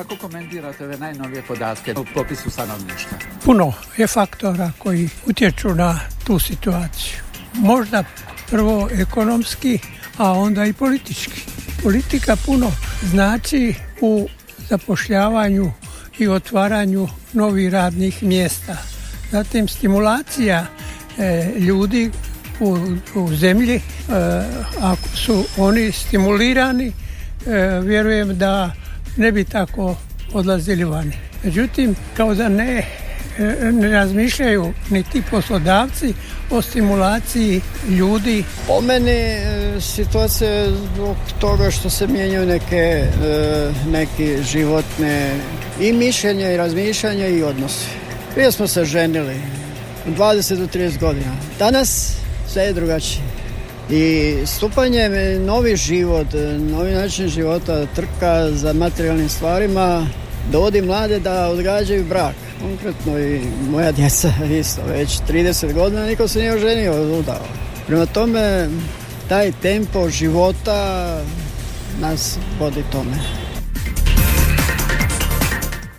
Kako komentirate ove najnovije podatke u popisu stanovništva? Puno je faktora koji utječu na tu situaciju. Možda prvo ekonomski, a onda i politički. Politika puno znači u zapošljavanju i otvaranju novih radnih mjesta. Zatim stimulacija e, ljudi u, u zemlji, e, ako su oni stimulirani, e, vjerujem da ne bi tako odlazili vani. Međutim, kao da ne, ne razmišljaju ni ti poslodavci o stimulaciji ljudi Po meni e, situacija je zbog toga što se mijenjaju neke, e, neki životne i mišljenja i razmišljanja i odnosi. Prije smo se ženili 20 do 30 godina. Danas sve je drugačije. I stupanjem novi život, novi način života, trka za materijalnim stvarima dovodi mlade da odgađaju brak. Konkretno i moja djeca isto, već 30 godina niko se nije oženio, udao. Prema tome, taj tempo života nas vodi tome.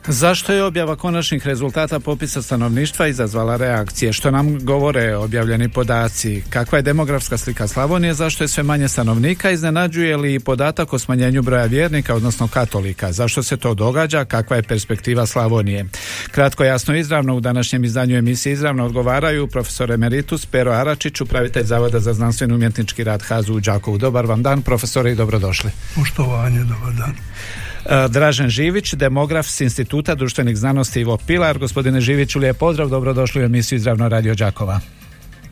Zašto je objava konačnih rezultata popisa stanovništva izazvala reakcije? Što nam govore objavljeni podaci? Kakva je demografska slika Slavonije? Zašto je sve manje stanovnika? Iznenađuje li podatak o smanjenju broja vjernika, odnosno katolika? Zašto se to događa? Kakva je perspektiva Slavonije? Kratko, jasno, izravno u današnjem izdanju emisije izravno odgovaraju profesor emeritus Pero Aračić, upravitelj Zavoda za znanstveni umjetnički rad HAZU u Đakovu. Dobar vam dan, profesore, i dobrodošli. Poštovanje, dobar dan. E, Dražen Živić, demograf s Instituta društvenih znanosti Ivo Pilar. Gospodine Živiću, lijep pozdrav, dobrodošli u emisiju Izravno Radio Đakova.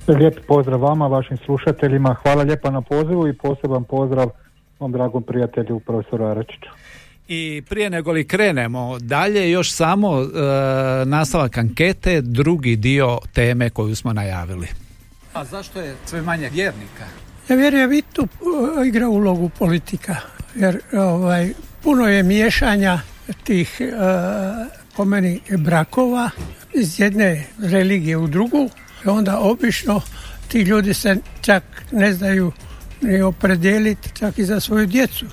Lijep pozdrav vama, vašim slušateljima. Hvala lijepa na pozivu i poseban pozdrav mom dragom prijatelju profesoru Aračiću. I prije nego li krenemo dalje, još samo e, nastavak ankete, drugi dio teme koju smo najavili. A zašto je sve manje vjernika? Ja vjerujem i tu uh, igra ulogu politika, jer ovaj, puno je miješanja tih uh, po meni brakova iz jedne religije u drugu i onda obično ti ljudi se čak ne znaju ni opredijeliti čak i za svoju djecu.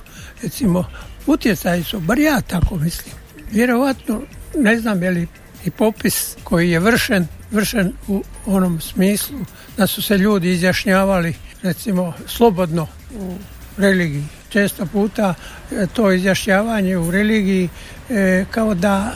Recimo, utjecaji su, bar ja tako mislim. Vjerovatno, ne znam je li i popis koji je vršen, vršen u onom smislu da su se ljudi izjašnjavali recimo slobodno u religiji. Često puta e, to izjašnjavanje u religiji e, kao da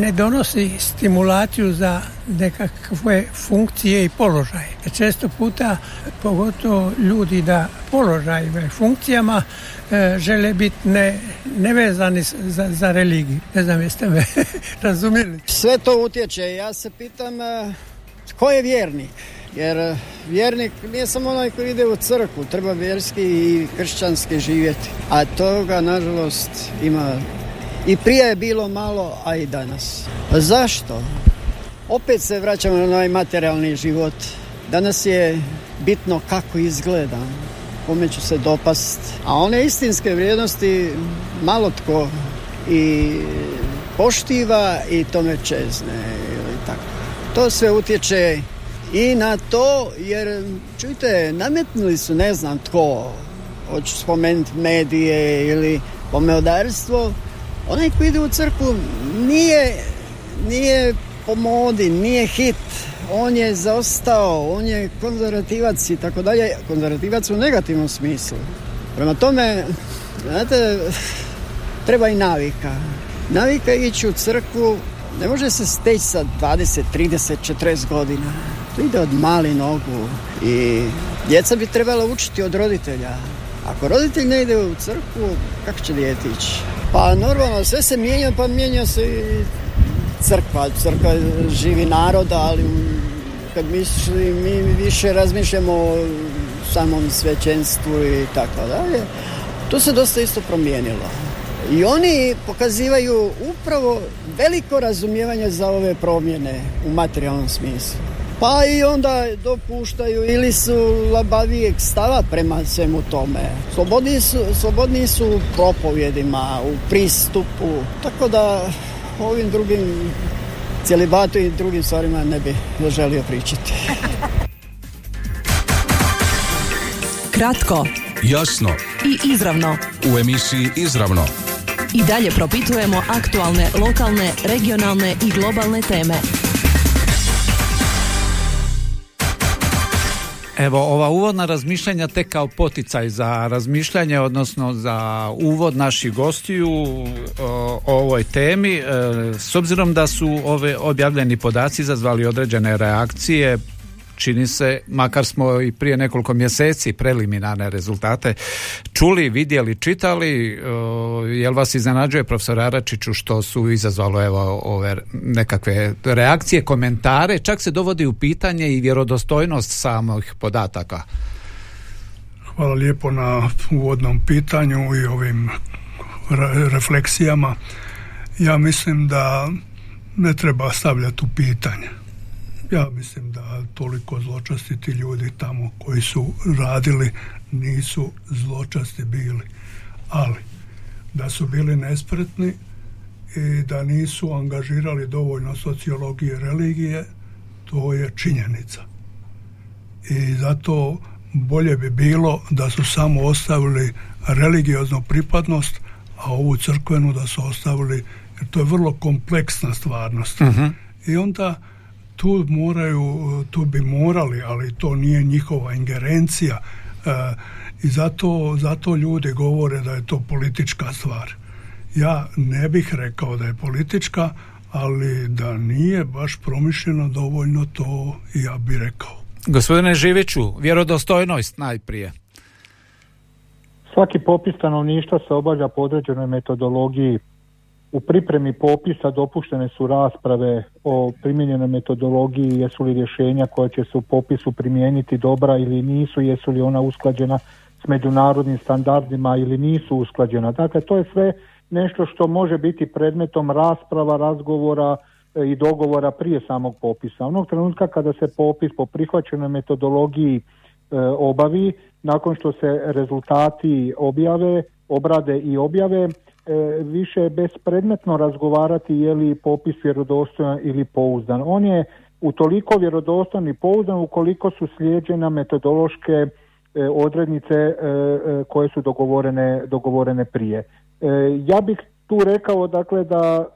ne donosi stimulaciju za nekakve funkcije i položaje. Često puta, pogotovo ljudi da položajima i funkcijama e, žele biti ne, nevezani za, za religiju. Ne znam jeste me razumjeli. Sve to utječe. Ja se pitam ko je vjernik? Jer e, vjernik nije samo onaj koji ide u crkvu, treba vjerski i kršćanski živjeti. A toga, nažalost, ima i prije je bilo malo, a i danas. A zašto? Opet se vraćamo na onaj materijalni život. Danas je bitno kako izgledam, kome ću se dopast. A one istinske vrijednosti malo tko i poštiva i tome čezne ili tako. To sve utječe i na to jer čujte, nametnuli su ne znam tko, hoću spomenuti medije ili pomodarstvo, onaj koji ide u crkvu nije, nije po modi, nije hit, on je zaostao, on je konzervativac i tako dalje, konzervativac u negativnom smislu. Prema tome, znate, treba i navika. Navika ići u crkvu ne može se steći sa 20, 30, 40 godina. Ide od mali nogu i djeca bi trebala učiti od roditelja. Ako roditelj ne ide u crkvu, kako će dijete ići? Pa normalno, sve se mijenja, pa mijenja se i crkva. Crkva živi naroda, ali kad misli, mi više razmišljamo o samom svećenstvu i tako dalje. To se dosta isto promijenilo. I oni pokazivaju upravo veliko razumijevanje za ove promjene u materijalnom smislu. Pa i onda dopuštaju ili su labavijeg stava prema svemu tome. Slobodni su, slobodni su u propovjedima, u pristupu, tako da ovim drugim celibatu i drugim stvarima ne bi želio pričati. Kratko Jasno i izravno. u emisiji Izravno. I dalje propitujemo aktualne, lokalne, regionalne i globalne teme. Evo, ova uvodna razmišljanja tek kao poticaj za razmišljanje, odnosno za uvod naših gostiju o, ovoj temi. E, s obzirom da su ove objavljeni podaci izazvali određene reakcije, čini se, makar smo i prije nekoliko mjeseci preliminarne rezultate čuli, vidjeli, čitali, jel vas iznenađuje profesor Aračiću što su izazvalo evo ove nekakve reakcije, komentare, čak se dovodi u pitanje i vjerodostojnost samih podataka. Hvala lijepo na uvodnom pitanju i ovim refleksijama. Ja mislim da ne treba stavljati u pitanje ja mislim da toliko zločasti ti ljudi tamo koji su radili nisu zločasti bili. Ali da su bili nespretni i da nisu angažirali dovoljno sociologije religije, to je činjenica. I zato bolje bi bilo da su samo ostavili religioznu pripadnost, a ovu crkvenu da su ostavili, jer to je vrlo kompleksna stvarnost. Mhm. I onda tu moraju, tu bi morali, ali to nije njihova ingerencija e, i zato, zato ljudi govore da je to politička stvar. Ja ne bih rekao da je politička, ali da nije baš promišljeno dovoljno to ja bih rekao. Gospodine Živiću, vjerodostojnost najprije. Svaki popis stanovništva se obavlja po određenoj metodologiji u pripremi popisa dopuštene su rasprave o primijenjenoj metodologiji, jesu li rješenja koja će se u popisu primijeniti dobra ili nisu, jesu li ona usklađena s međunarodnim standardima ili nisu usklađena. Dakle, to je sve nešto što može biti predmetom rasprava, razgovora e, i dogovora prije samog popisa. Onog trenutka kada se popis po prihvaćenoj metodologiji e, obavi, nakon što se rezultati objave, obrade i objave, više je bespredmetno razgovarati je li popis vjerodostojan ili pouzdan. On je utoliko vjerodostojan i pouzdan ukoliko su slijeđena metodološke e, odrednice e, koje su dogovorene, dogovorene prije. Ja bih tu rekao dakle da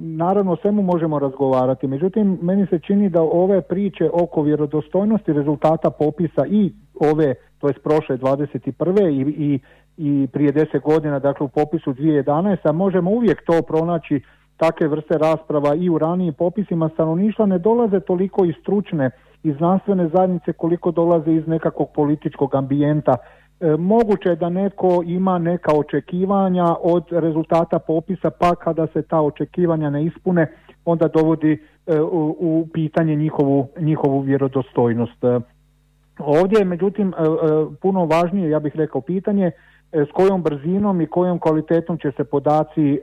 naravno o svemu možemo razgovarati, međutim meni se čini da ove priče oko vjerodostojnosti rezultata popisa i ove, to je prošle 21. i, i i prije deset godina, dakle u popisu 2011. A možemo uvijek to pronaći takve vrste rasprava i u ranijim popisima stanovništva ne dolaze toliko iz stručne i znanstvene zajednice koliko dolaze iz nekakvog političkog ambijenta. E, moguće je da neko ima neka očekivanja od rezultata popisa pa kada se ta očekivanja ne ispune onda dovodi e, u, u pitanje njihovu, njihovu vjerodostojnost. E, ovdje je međutim puno važnije, ja bih rekao, pitanje E, s kojom brzinom i kojom kvalitetom će se podaci e,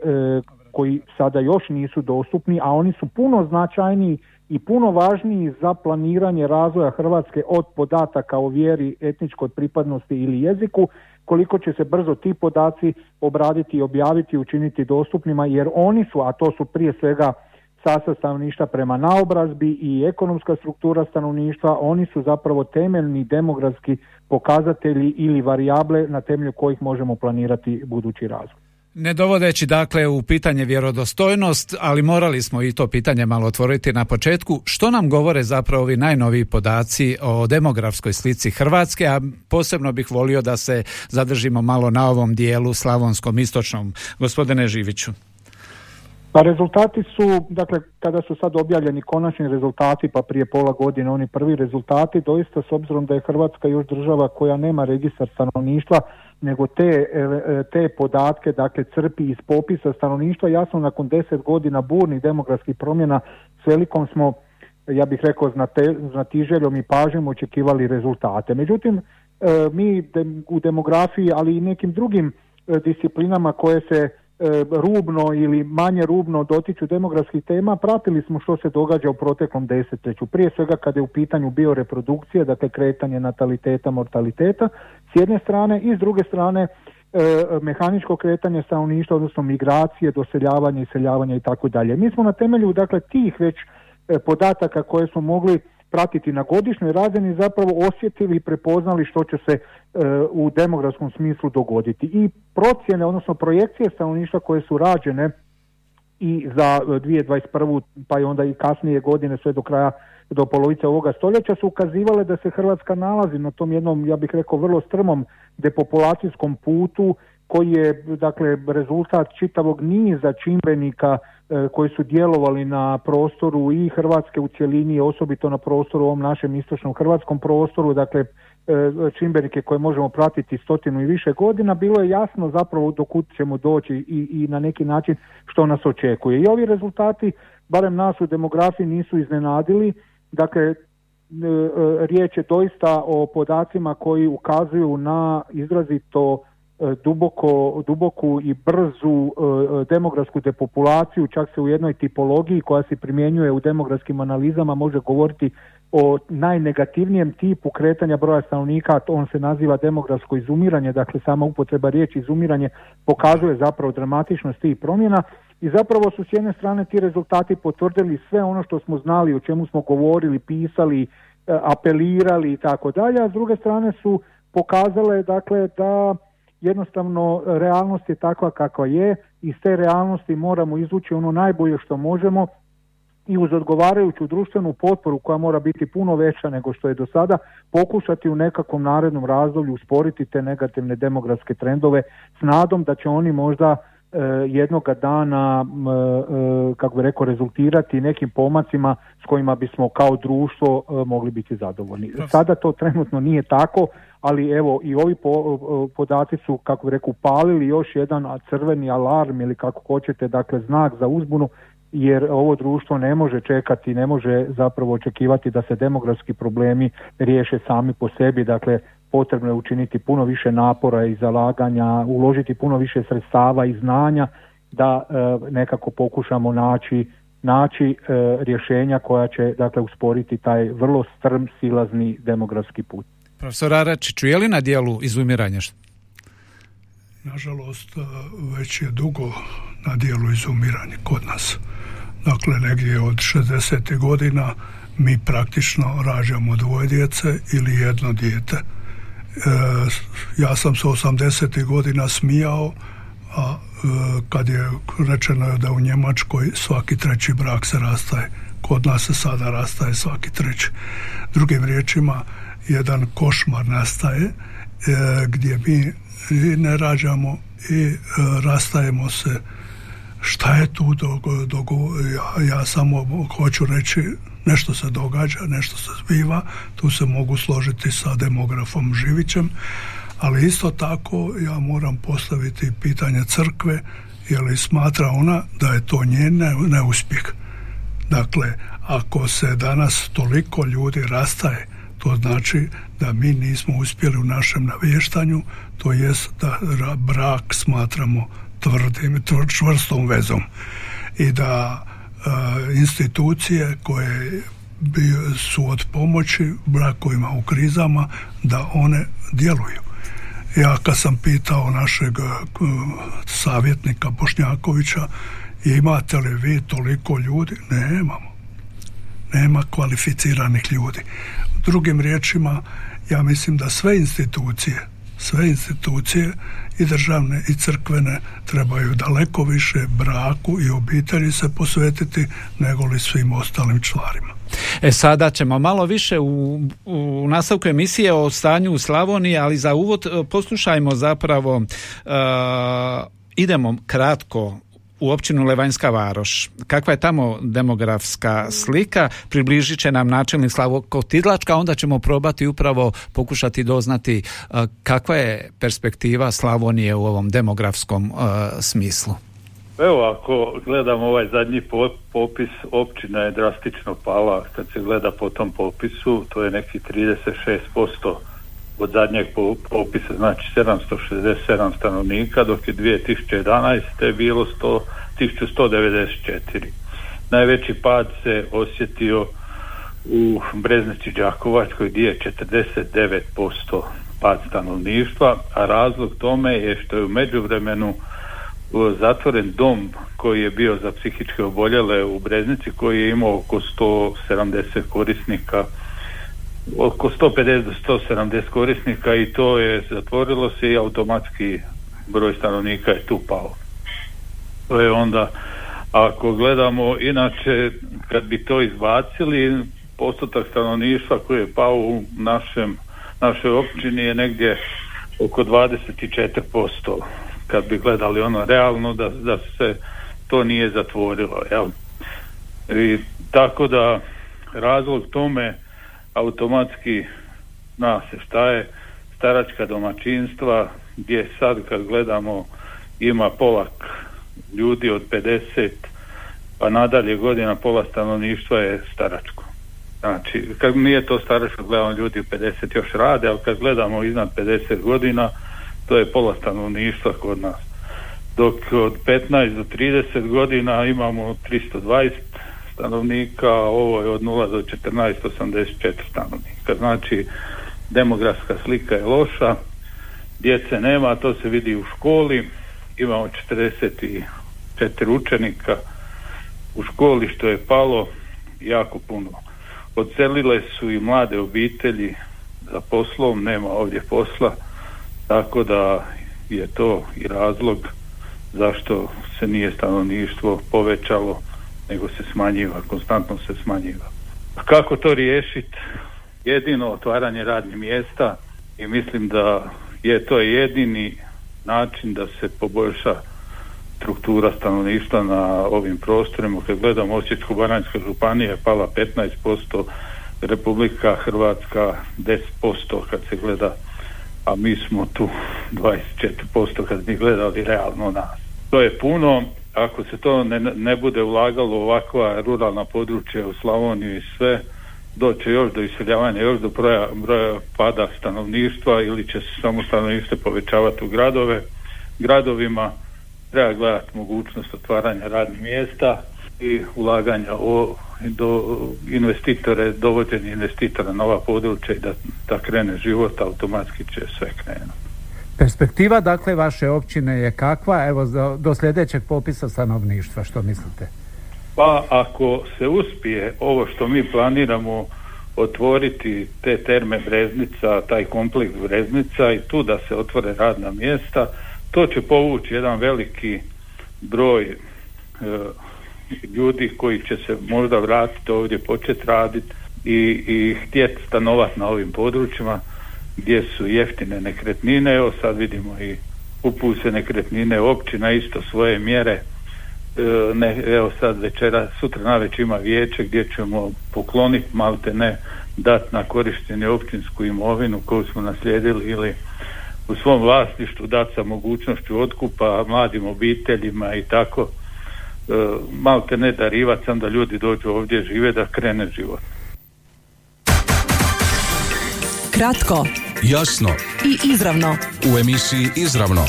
koji sada još nisu dostupni, a oni su puno značajniji i puno važniji za planiranje razvoja Hrvatske od podataka o vjeri, etničkoj pripadnosti ili jeziku, koliko će se brzo ti podaci obraditi objaviti i učiniti dostupnima, jer oni su, a to su prije svega sastav stanovništva prema naobrazbi i ekonomska struktura stanovništva, oni su zapravo temeljni demografski pokazatelji ili varijable na temelju kojih možemo planirati budući razvoj. Ne dovodeći dakle u pitanje vjerodostojnost, ali morali smo i to pitanje malo otvoriti na početku. Što nam govore zapravo ovi najnoviji podaci o demografskoj slici Hrvatske, a posebno bih volio da se zadržimo malo na ovom dijelu slavonskom istočnom. Gospodine Živiću. Pa rezultati su, dakle, kada su sad objavljeni konačni rezultati, pa prije pola godine oni prvi rezultati, doista s obzirom da je Hrvatska još država koja nema registar stanovništva, nego te, e, te podatke, dakle, crpi iz popisa stanovništva, jasno nakon deset godina burnih demografskih promjena s velikom smo, ja bih rekao, znatiželjom i pažnjom očekivali rezultate. Međutim, e, mi u demografiji, ali i nekim drugim e, disciplinama koje se rubno ili manje rubno dotiču demografskih tema, pratili smo što se događa u proteklom desetljeću. Prije svega kada je u pitanju bioreprodukcija, dakle kretanje nataliteta, mortaliteta s jedne strane i s druge strane e, mehaničko kretanje stanovništva, odnosno migracije, doseljavanje, iseljavanja i tako dalje. Mi smo na temelju dakle tih već e, podataka koje smo mogli pratiti na godišnjoj razini zapravo osjetili i prepoznali što će se e, u demografskom smislu dogoditi. I procjene, odnosno projekcije stanovništva koje su rađene i za 2021. pa i onda i kasnije godine sve do kraja do polovice ovoga stoljeća su ukazivale da se Hrvatska nalazi na tom jednom, ja bih rekao, vrlo strmom depopulacijskom putu koji je dakle rezultat čitavog niza čimbenika e, koji su djelovali na prostoru i Hrvatske u cjelini, osobito na prostoru ovom našem istočnom hrvatskom prostoru, dakle e, čimbenike koje možemo pratiti stotinu i više godina, bilo je jasno zapravo do kud ćemo doći i, i na neki način što nas očekuje. I ovi rezultati, barem nas u demografiji, nisu iznenadili, dakle e, riječ je doista o podacima koji ukazuju na izrazito E, duboko, duboku i brzu e, demografsku depopulaciju, čak se u jednoj tipologiji koja se primjenjuje u demografskim analizama može govoriti o najnegativnijem tipu kretanja broja stanovnika, on se naziva demografsko izumiranje, dakle sama upotreba riječi izumiranje pokazuje zapravo dramatičnost tih promjena. I zapravo su s jedne strane ti rezultati potvrdili sve ono što smo znali, o čemu smo govorili, pisali, e, apelirali i tako dalje, a s druge strane su pokazale dakle da jednostavno realnost je takva kakva je, iz te realnosti moramo izvući ono najbolje što možemo i uz odgovarajuću društvenu potporu koja mora biti puno veća nego što je do sada, pokušati u nekakvom narednom razdoblju usporiti te negativne demografske trendove s nadom da će oni možda jednoga dana e, kako bi rekao rezultirati nekim pomacima s kojima bismo kao društvo e, mogli biti zadovoljni. Sada to trenutno nije tako, ali evo i ovi podaci su, kako bi rekao, palili još jedan crveni alarm ili kako hoćete, dakle znak za uzbunu, jer ovo društvo ne može čekati, ne može zapravo očekivati da se demografski problemi riješe sami po sebi, dakle potrebno je učiniti puno više napora i zalaganja, uložiti puno više sredstava i znanja da e, nekako pokušamo naći naći e, rješenja koja će dakle usporiti taj vrlo strm silazni demografski put. Profesor Aračiću, je li na dijelu izumiranja? Nažalost, e, već je dugo na dijelu izumiranje kod nas. Dakle, negdje od 60. godina mi praktično rađamo dvoje djece ili jedno dijete. E, ja sam se 80. godina smijao, a e, kad je rečeno da u Njemačkoj svaki treći brak se rastaje, kod nas se sada rastaje svaki treći. Drugim riječima, jedan košmar nastaje e, gdje mi ne rađamo i rastajemo se šta je tu ja, ja samo hoću reći nešto se događa, nešto se zbiva, tu se mogu složiti sa demografom Živićem, ali isto tako ja moram postaviti pitanje crkve, je li smatra ona da je to njen neuspjeh. Dakle, ako se danas toliko ljudi rastaje, to znači da mi nismo uspjeli u našem navještanju, to jest da brak smatramo tvrdim, čvrstom vezom. I da institucije koje su od pomoći brakovima u krizama da one djeluju. Ja kad sam pitao našeg e, savjetnika Bošnjakovića imate li vi toliko ljudi? Nemamo. Nema kvalificiranih ljudi. Drugim riječima, ja mislim da sve institucije, sve institucije i državne i crkvene trebaju daleko više braku i obitelji se posvetiti nego li svim ostalim čvarima. E sada ćemo malo više u, u nastavku emisije o stanju u Slavoniji, ali za uvod e, poslušajmo zapravo uh, idemo kratko u općinu Levanjska Varoš. Kakva je tamo demografska slika? Približit će nam načelnik Slavko Tidlačka, onda ćemo probati upravo pokušati doznati uh, kakva je perspektiva Slavonije u ovom demografskom uh, smislu. Evo, ako gledam ovaj zadnji popis, općina je drastično pala. Kad se gleda po tom popisu, to je neki 36% od zadnjeg popisa, znači 767 stanovnika, dok je 2011. bilo 100, 1194. Najveći pad se osjetio u Breznici Đakovačkoj gdje je 49% pad stanovništva, a razlog tome je što je u međuvremenu zatvoren dom koji je bio za psihičke oboljele u Breznici koji je imao oko 170 korisnika oko 150 do 170 korisnika i to je zatvorilo se i automatski broj stanovnika je tu pao. To je onda ako gledamo inače kad bi to izbacili postotak stanovništva koji je pao u našem našoj općini je negdje oko 24% kad bi gledali ono realno da, da se to nije zatvorilo jel? i tako da razlog tome automatski zna se šta je staračka domaćinstva gdje sad kad gledamo ima polak ljudi od 50 pa nadalje godina pola stanovništva je staračko. Znači kad nije to staračko gledamo ljudi u 50 još rade ali kad gledamo iznad 50 godina to je pola stanovništva kod nas. Dok od 15 do 30 godina imamo 320 stanovnika, ovo je od 0 do 14 84 stanovnika. Znači demografska slika je loša, djece nema, to se vidi u školi, imamo 44 učenika u školi što je palo jako puno. Odselile su i mlade obitelji za poslom, nema ovdje posla, tako da je to i razlog zašto se nije stanovništvo povećalo nego se smanjiva, konstantno se smanjiva. A kako to riješiti? Jedino otvaranje radnih mjesta i mislim da je to jedini način da se poboljša struktura stanovništva na ovim prostorima. Kad gledamo Osječko-Baranjska županija je pala 15%, Republika Hrvatska 10% kad se gleda, a mi smo tu 24% kad bi gledali realno nas. To je puno, ako se to ne, ne bude ulagalo u ovakva ruralna područja u Slavoniju i sve, doće još do iseljavanja, još do broja, broja pada stanovništva ili će se samo stanovništvo povećavati u gradove. Gradovima treba gledati mogućnost otvaranja radnih mjesta i ulaganja o, do investitore, dovođenje investitora na ova područja i da, da krene život, automatski će sve krenuti. Perspektiva dakle vaše općine je kakva evo do, sljedećeg popisa stanovništva što mislite? Pa ako se uspije ovo što mi planiramo otvoriti te terme Breznica, taj kompleks Breznica i tu da se otvore radna mjesta, to će povući jedan veliki broj e, ljudi koji će se možda vratiti ovdje, početi raditi i, i htjeti stanovati na ovim područjima gdje su jeftine nekretnine, evo sad vidimo i kupuju se nekretnine. Općina isto svoje mjere. E, ne, evo sad večera, sutra naveć ima vijeće gdje ćemo pokloniti malte ne dat na korištenje općinsku imovinu koju smo naslijedili ili u svom vlasništvu dati sa mogućnošću otkupa mladim obiteljima i tako. E, malte ne darivati sam da ljudi dođu ovdje žive da krene život. Kratko, jasno i izravno. U emisiji Izravno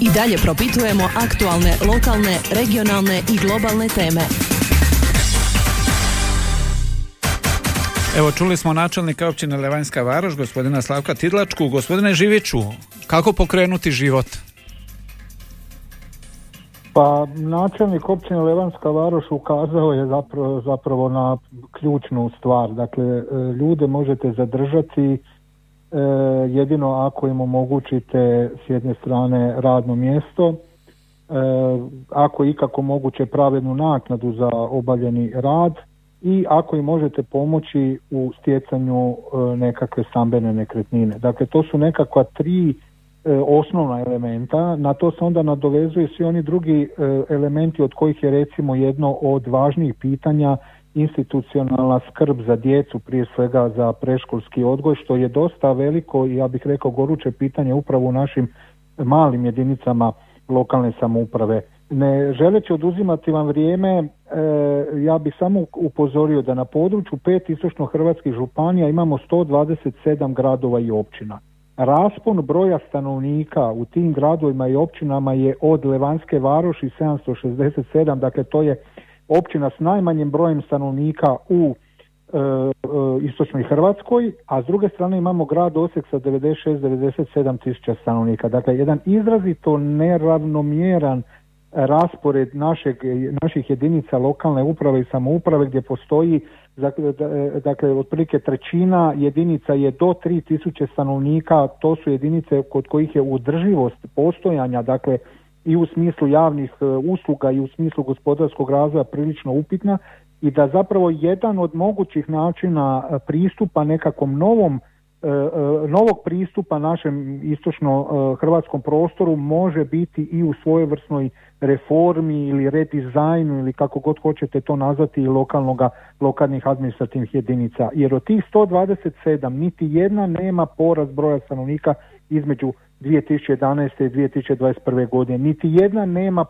I dalje propitujemo aktualne, lokalne, regionalne i globalne teme. Evo čuli smo načelnika općine Levanjska Varoš, gospodina Slavka Tidlačku. Gospodine Živiću, kako pokrenuti život? Pa načelnik općine Levanska Varoš ukazao je zapravo, zapravo na ključnu stvar. Dakle, e, ljude možete zadržati e, jedino ako im omogućite s jedne strane radno mjesto, e, ako ikako moguće pravednu naknadu za obavljeni rad i ako im možete pomoći u stjecanju e, nekakve stambene nekretnine. Dakle, to su nekakva tri e, osnovna elementa, na to se onda nadovezuju svi oni drugi e, elementi od kojih je recimo jedno od važnijih pitanja institucionalna skrb za djecu, prije svega za preškolski odgoj, što je dosta veliko i ja bih rekao goruće pitanje upravo u našim malim jedinicama lokalne samouprave. Ne želeći oduzimati vam vrijeme, e, ja bih samo upozorio da na području pet istočno hrvatskih županija imamo 127 gradova i općina. raspon broja stanovnika u tim gradovima i općinama je od Levanske varoši 767, dakle to je općina s najmanjim brojem stanovnika u e, e, istočnoj Hrvatskoj, a s druge strane imamo grad Osijek sa 96-97 tisuća stanovnika. Dakle, jedan izrazito neravnomjeran raspored našeg, naših jedinica lokalne uprave i samouprave gdje postoji dakle, dakle otprilike trećina jedinica je do 3000 stanovnika, to su jedinice kod kojih je udrživost postojanja, dakle i u smislu javnih e, usluga i u smislu gospodarskog razvoja prilično upitna i da zapravo jedan od mogućih načina e, pristupa nekakvom novom E, novog pristupa našem istočno hrvatskom prostoru može biti i u svojevrsnoj reformi ili redizajnu ili kako god hoćete to nazvati i lokalnoga, lokalnih administrativnih jedinica. Jer od tih 127 niti jedna nema porast broja stanovnika između 2011. i 2021. godine. Niti jedna nema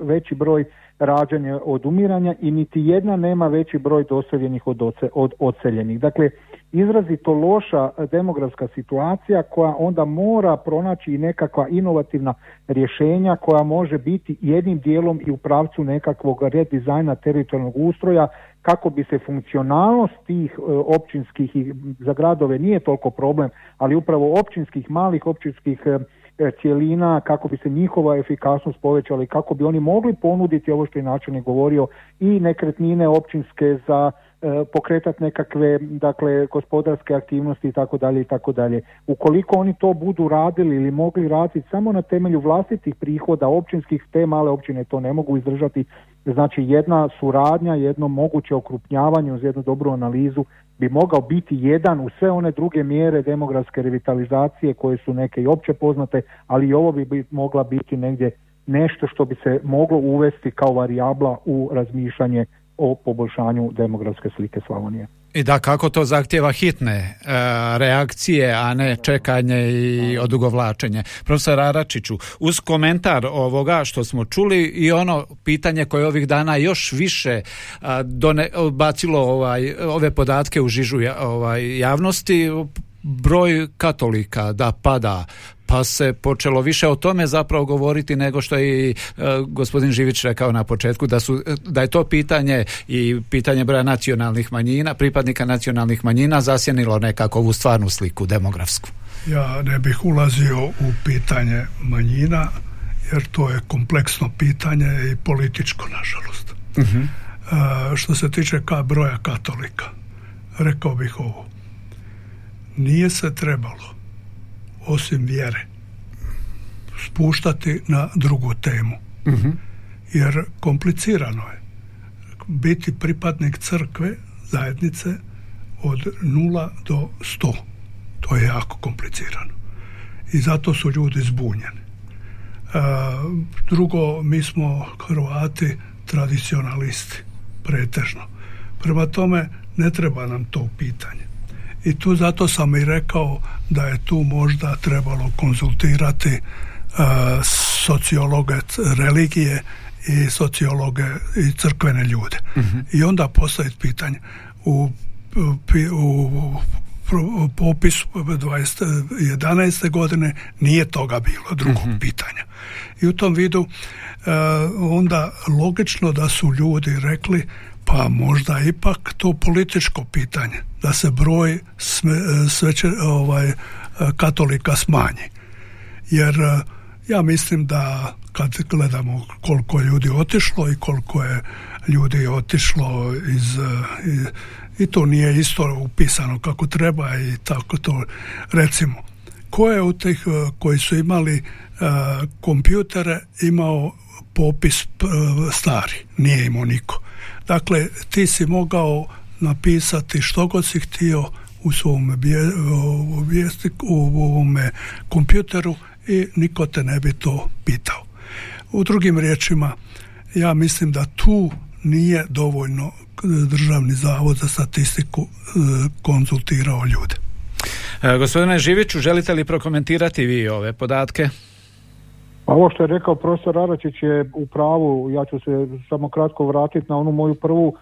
veći broj rađanja od umiranja i niti jedna nema veći broj doseljenih od, od odseljenih. Dakle, izrazito loša demografska situacija koja onda mora pronaći i nekakva inovativna rješenja koja može biti jednim dijelom i u pravcu nekakvog redizajna teritorijalnog ustroja kako bi se funkcionalnost tih e, općinskih i za gradove nije toliko problem, ali upravo općinskih, malih općinskih e, e, cjelina, kako bi se njihova efikasnost povećala i kako bi oni mogli ponuditi ovo što je načelnik govorio i nekretnine općinske za E, pokretati nekakve dakle gospodarske aktivnosti i tako dalje i tako dalje. Ukoliko oni to budu radili ili mogli raditi samo na temelju vlastitih prihoda općinskih, te male općine to ne mogu izdržati. Znači jedna suradnja, jedno moguće okrupnjavanje uz jednu dobru analizu bi mogao biti jedan u sve one druge mjere demografske revitalizacije koje su neke i opće poznate, ali i ovo bi mogla biti negdje nešto što bi se moglo uvesti kao varijabla u razmišljanje o poboljšanju demografske slike Slavonije. I da kako to zahtjeva hitne e, reakcije, a ne čekanje i odugovlačenje. Profesor Aračiću, uz komentar ovoga što smo čuli i ono pitanje koje ovih dana još više done, bacilo ovaj, ove podatke u žižu ovaj, javnosti, broj katolika da pada pa se počelo više o tome zapravo govoriti nego što je i e, gospodin Živić rekao na početku da, su, da je to pitanje i pitanje broja nacionalnih manjina, pripadnika nacionalnih manjina zasjenilo nekako ovu stvarnu sliku demografsku. Ja ne bih ulazio u pitanje manjina jer to je kompleksno pitanje i političko nažalost. uh što se tiče ka broja katolika, rekao bih ovo. Nije se trebalo osim vjere spuštati na drugu temu. uh Jer komplicirano je biti pripadnik crkve, zajednice od nula do sto. To je jako komplicirano. I zato su ljudi zbunjeni. E, drugo, mi smo Hrvati tradicionalisti, pretežno. Prema tome, ne treba nam to pitanje i tu zato sam i rekao da je tu možda trebalo konzultirati uh, sociologe religije i sociologe i crkvene ljude. Mhm. I onda postaviti pitanje u, u, u popisu 2011. godine nije toga bilo drugog mhm. pitanja. I u tom vidu uh, onda logično da su ljudi rekli pa možda ipak to političko pitanje da se broj sve, ovaj, katolika smanji. Jer e, ja mislim da kad gledamo koliko ljudi otišlo i koliko je ljudi otišlo iz, e, i, to nije isto upisano kako treba i tako to recimo ko je od tih e, koji su imali kompjutere imao popis stari nije imao niko dakle ti si mogao napisati što god si htio u svom vijestiku, u ovome kompjuteru i niko te ne bi to pitao. U drugim riječima, ja mislim da tu nije dovoljno Državni zavod za statistiku e, konzultirao ljude. E, gospodine Živiću, želite li prokomentirati vi ove podatke? Pa ovo što je rekao profesor Aračić je u pravu, ja ću se samo kratko vratiti na onu moju prvu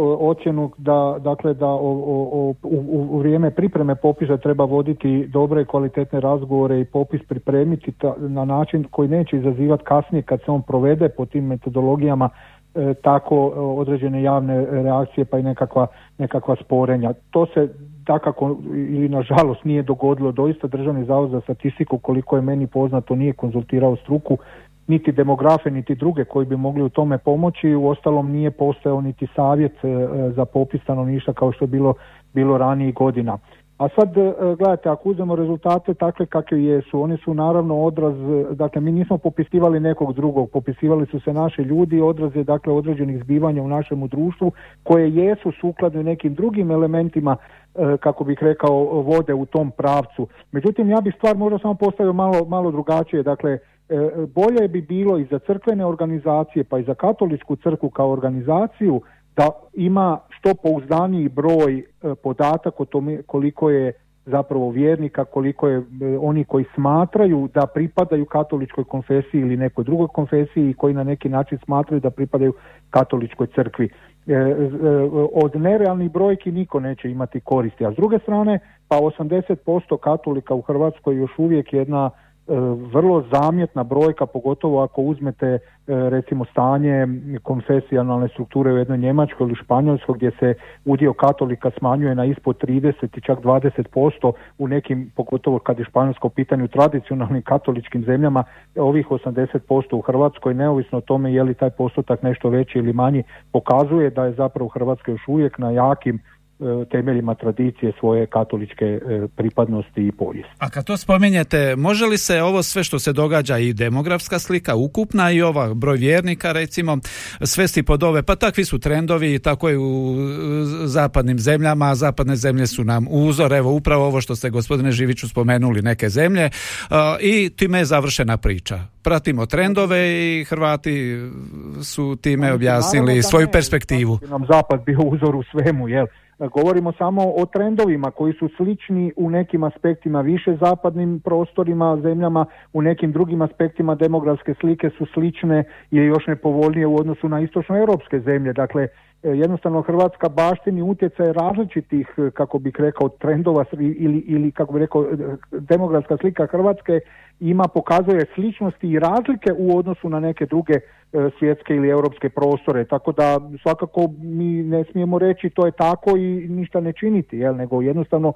ocjenu da dakle da o, o, u, u vrijeme pripreme popisa treba voditi dobre i kvalitetne razgovore i popis pripremiti na način koji neće izazivati kasnije kad se on provede po tim metodologijama e, tako određene javne reakcije pa i nekakva, nekakva sporenja. To se takako ili nažalost nije dogodilo. Doista Državni zavod za statistiku koliko je meni poznato nije konzultirao struku niti demografe niti druge koji bi mogli u tome pomoći. U ostalom nije postojao niti savjet e, za popis stanovništva kao što je bilo, bilo ranijih godina. A sad e, gledajte, ako uzmemo rezultate takve kakve jesu, oni su naravno odraz, dakle mi nismo popisivali nekog drugog, popisivali su se naši ljudi, odraz je dakle određenih zbivanja u našemu društvu koje jesu sukladno nekim drugim elementima e, kako bih rekao vode u tom pravcu. Međutim, ja bih stvar možda samo postavio malo, malo drugačije, dakle E, bolje bi bilo i za crkvene organizacije pa i za katoličku crkvu kao organizaciju da ima što pouzdaniji broj e, podatak o tome koliko je zapravo vjernika, koliko je e, oni koji smatraju da pripadaju katoličkoj konfesiji ili nekoj drugoj konfesiji i koji na neki način smatraju da pripadaju katoličkoj crkvi. Od nerealnih brojki niko neće imati koristi, a s druge strane pa 80% katolika u Hrvatskoj još uvijek jedna E, vrlo zamjetna brojka, pogotovo ako uzmete e, recimo stanje konfesijonalne strukture u jednoj Njemačkoj ili Španjolskoj gdje se udio katolika smanjuje na ispod 30 i čak 20% u nekim, pogotovo kad je Španjolsko u tradicionalnim katoličkim zemljama, ovih 80% u Hrvatskoj, neovisno o tome je li taj postotak nešto veći ili manji, pokazuje da je zapravo Hrvatska još uvijek na jakim E, temeljima tradicije svoje katoličke e, pripadnosti i povijesti. A kad to spominjete, može li se ovo sve što se događa i demografska slika ukupna i ova broj vjernika recimo svesti pod ove, pa takvi su trendovi tako i u zapadnim zemljama, zapadne zemlje su nam uzor, evo upravo ovo što ste gospodine Živiću spomenuli neke zemlje e, i time je završena priča. Pratimo trendove i Hrvati su time objasnili svoju perspektivu. Nam zapad bio uzor u svemu, jel? Govorimo samo o trendovima koji su slični u nekim aspektima više zapadnim prostorima, zemljama, u nekim drugim aspektima demografske slike su slične i još nepovoljnije u odnosu na istočnoeuropske zemlje. Dakle, jednostavno Hrvatska baštini utjecaj različitih, kako bih rekao, trendova ili, ili kako bih rekao, demografska slika Hrvatske ima, pokazuje sličnosti i razlike u odnosu na neke druge e, svjetske ili europske prostore. Tako da svakako mi ne smijemo reći to je tako i ništa ne činiti, jel, nego jednostavno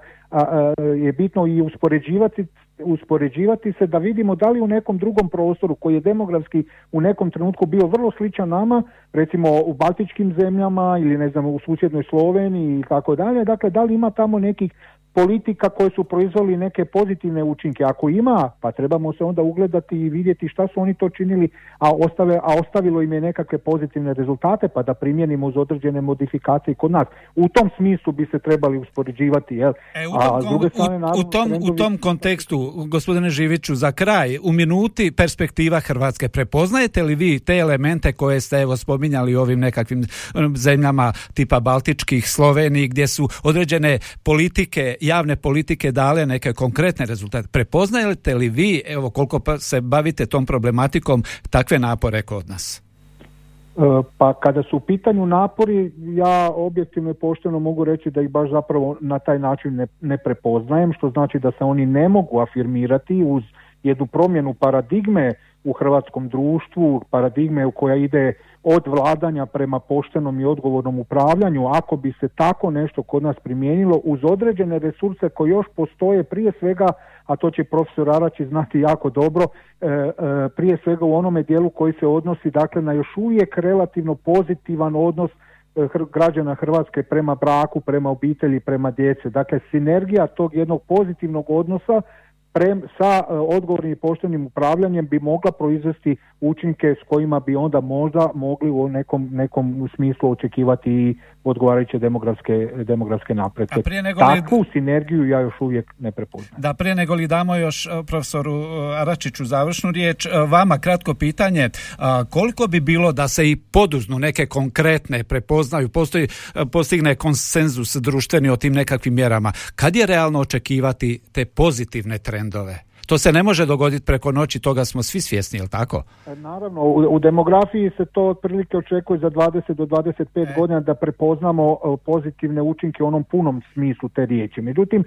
je bitno i uspoređivati uspoređivati se da vidimo da li u nekom drugom prostoru koji je demografski u nekom trenutku bio vrlo sličan nama, recimo u baltičkim zemljama ili ne znam u susjednoj Sloveniji i tako dalje, dakle da li ima tamo nekih politika koje su proizveli neke pozitivne učinke. Ako ima, pa trebamo se onda ugledati i vidjeti šta su oni to činili, a, ostave, a ostavilo im je nekakve pozitivne rezultate, pa da primjenimo uz određene modifikacije kod nas. U tom smislu bi se trebali uspoređivati. Jel? E, u, tom, a, druge strane, u, tom, u tom kontekstu, gospodine Živiću, za kraj, u minuti perspektiva Hrvatske, prepoznajete li vi te elemente koje ste evo spominjali u ovim nekakvim um, zemljama tipa Baltičkih, Sloveniji, gdje su određene politike javne politike dale neke konkretne rezultate. Prepoznajete li vi, evo koliko pa se bavite tom problematikom, takve napore kod nas? E, pa kada su u pitanju napori, ja objektivno i pošteno mogu reći da ih baš zapravo na taj način ne, ne prepoznajem, što znači da se oni ne mogu afirmirati uz jednu promjenu paradigme u hrvatskom društvu, paradigme u koja ide od vladanja prema poštenom i odgovornom upravljanju, ako bi se tako nešto kod nas primijenilo uz određene resurse koji još postoje prije svega, a to će profesor Arači znati jako dobro, e, e, prije svega u onome dijelu koji se odnosi dakle na još uvijek relativno pozitivan odnos e, građana Hrvatske prema braku, prema obitelji, prema djece. Dakle, sinergija tog jednog pozitivnog odnosa prem, sa e, odgovornim i poštenim upravljanjem bi mogla proizvesti učinke s kojima bi onda možda mogli u nekom, nekom smislu očekivati i odgovarajuće demografske, demografske napretke. A prije nego li... Takvu sinergiju ja još uvijek ne prepoznam. Da, prije nego li damo još e, profesoru e, Aračiću završnu riječ, vama kratko pitanje, koliko bi bilo da se i poduznu neke konkretne prepoznaju, postoji, postigne konsenzus društveni o tim nekakvim mjerama, kad je realno očekivati te pozitivne trendove? To se ne može dogoditi preko noći, toga smo svi svjesni, jel tako? E, naravno, u, u demografiji se to otprilike očekuje za 20 do 25 e. godina da prepoznamo pozitivne učinke u onom punom smislu te riječi. Međutim, E,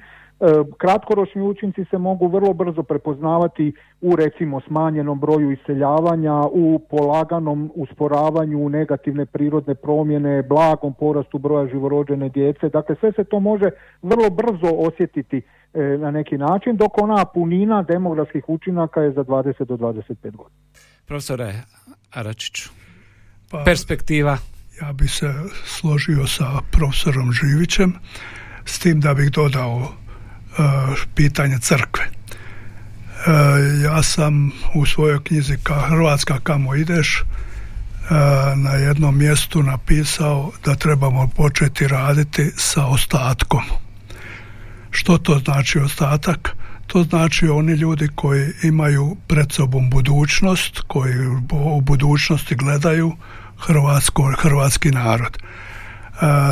kratkoročni učinci se mogu vrlo brzo prepoznavati u recimo smanjenom broju iseljavanja, u polaganom usporavanju negativne prirodne promjene, blagom porastu broja živorođene djece. Dakle, sve se to može vrlo brzo osjetiti e, na neki način, dok ona punina demografskih učinaka je za 20 do 25 godina. Profesore Aračiću, pa, perspektiva. Ja bi se složio sa profesorom Živićem, s tim da bih dodao E, pitanje crkve. E, ja sam u svojoj knjizi ka Hrvatska kamo ideš e, na jednom mjestu napisao da trebamo početi raditi sa ostatkom. Što to znači ostatak? To znači oni ljudi koji imaju pred sobom budućnost, koji u budućnosti gledaju Hrvatsko, hrvatski narod.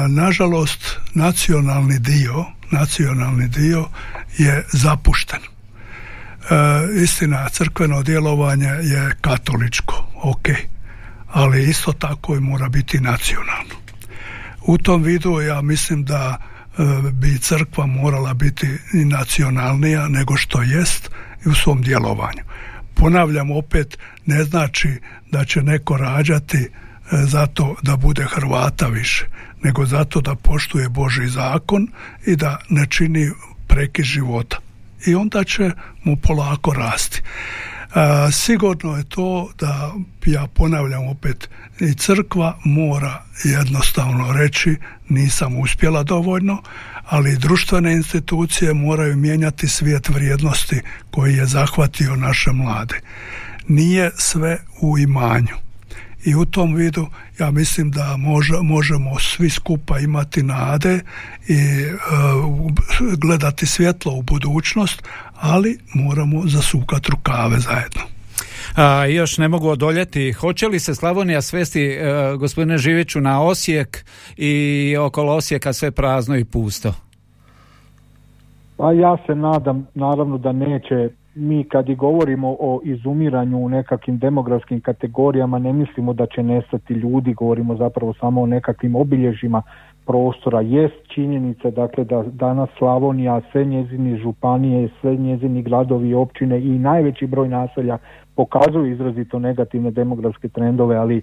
nažalost, nacionalni dio nacionalni dio je zapušten. E, istina, crkveno djelovanje je katoličko, ok, ali isto tako i mora biti nacionalno. U tom vidu ja mislim da e, bi crkva morala biti i nacionalnija nego što jest i u svom djelovanju. Ponavljam opet, ne znači da će neko rađati e, zato da bude Hrvata više nego zato da poštuje Boži zakon i da ne čini prekid života. I onda će mu polako rasti. sigurno je to da, ja ponavljam opet, i crkva mora jednostavno reći nisam uspjela dovoljno, ali društvene institucije moraju mijenjati svijet vrijednosti koji je zahvatio naše mlade. Nije sve u imanju i u tom vidu ja mislim da možemo svi skupa imati nade i e, gledati svjetlo u budućnost, ali moramo zasukati rukave zajedno. A, još ne mogu odoljeti. Hoće li se Slavonija svesti, e, gospodine Živiću, na Osijek i okolo Osijeka sve prazno i pusto? Pa ja se nadam, naravno da neće mi kad i govorimo o izumiranju u nekakvim demografskim kategorijama ne mislimo da će nestati ljudi, govorimo zapravo samo o nekakvim obilježjima prostora. Jest činjenica dakle da danas Slavonija, sve njezini županije, sve njezini gradovi i općine i najveći broj naselja pokazuju izrazito negativne demografske trendove, ali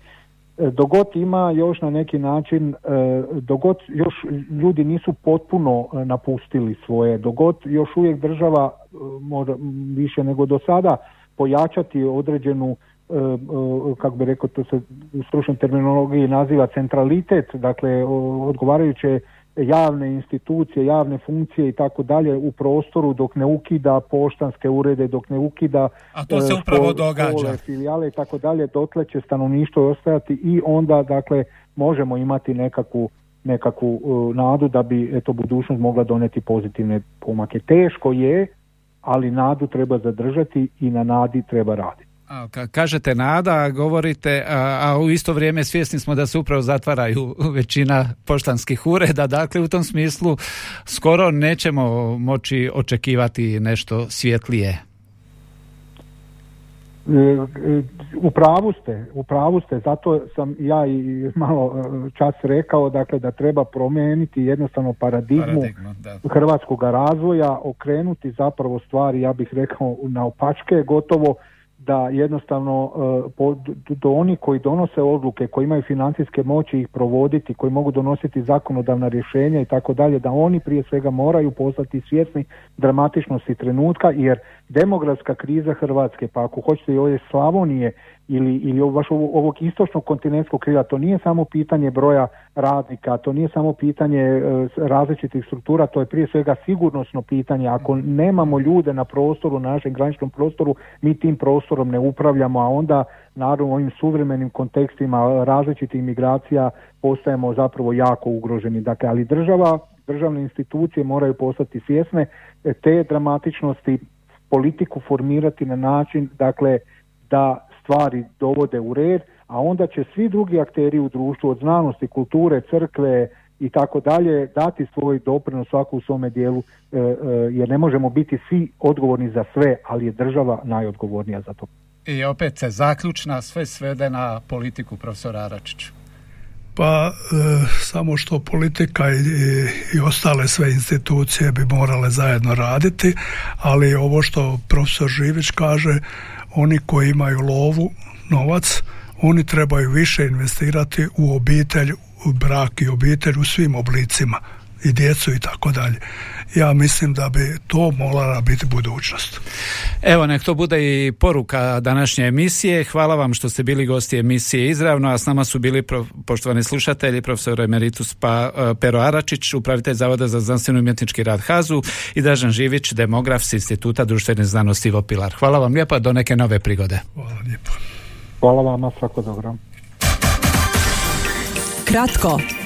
dogod ima još na neki način, e, dogod još ljudi nisu potpuno e, napustili svoje, dogod još uvijek država može više nego do sada pojačati određenu kako bi rekao to se u stručnoj terminologiji naziva centralitet, dakle odgovarajuće javne institucije, javne funkcije i tako dalje u prostoru dok ne ukida poštanske urede, dok ne ukida A to se e, upravo događa. filijale i tako dalje, dotle će stanovništvo ostajati i onda dakle možemo imati nekakvu nekakvu uh, nadu da bi eto budućnost mogla doneti pozitivne pomake. Teško je, ali nadu treba zadržati i na nadi treba raditi. A, kažete nada, govorite, a, u isto vrijeme svjesni smo da se upravo zatvaraju većina poštanskih ureda, dakle u tom smislu skoro nećemo moći očekivati nešto svjetlije. U pravu ste, u pravu ste, zato sam ja i malo e, čas rekao dakle da treba promijeniti jednostavno paradigmu, hrvatskog razvoja, okrenuti zapravo stvari, ja bih rekao na opačke, gotovo da jednostavno e, do oni koji donose odluke, koji imaju financijske moći ih provoditi, koji mogu donositi zakonodavna rješenja i tako dalje, da oni prije svega moraju postati svjesni dramatičnosti trenutka jer demografska kriza Hrvatske, pa ako hoćete i ove Slavonije ili, ili baš ovog istočnog kontinentskog krila, to nije samo pitanje broja radnika, to nije samo pitanje e, različitih struktura, to je prije svega sigurnosno pitanje. Ako nemamo ljude na prostoru, na našem graničnom prostoru, mi tim prostorom ne upravljamo, a onda naravno u ovim suvremenim kontekstima različitih migracija postajemo zapravo jako ugroženi. Dakle, ali država, državne institucije moraju postati svjesne te dramatičnosti politiku formirati na način dakle da stvari dovode u red, a onda će svi drugi akteri u društvu od znanosti, kulture, crkve, i tako dalje, dati svoj doprinos svaku u svome dijelu, e, e, jer ne možemo biti svi odgovorni za sve, ali je država najodgovornija za to. I opet se zaključna sve svede na politiku profesora Aračića. Pa e, samo što politika i, i, ostale sve institucije bi morale zajedno raditi, ali ovo što profesor Živić kaže, oni koji imaju lovu, novac, oni trebaju više investirati u obitelj, u brak i obitelj u svim oblicima i djecu i tako dalje. Ja mislim da bi to morala biti budućnost. Evo, nek to bude i poruka današnje emisije. Hvala vam što ste bili gosti emisije izravno, a s nama su bili poštovani slušatelji, profesor emeritus pa, e, Pero Aračić, upravitelj Zavoda za znanstveno umjetnički rad HAZU i Dražan Živić, demograf s Instituta društvene znanosti Ivo Pilar. Hvala vam lijepa, do neke nove prigode. Hvala lijepo. Hvala vama, svako dobro. Kratko,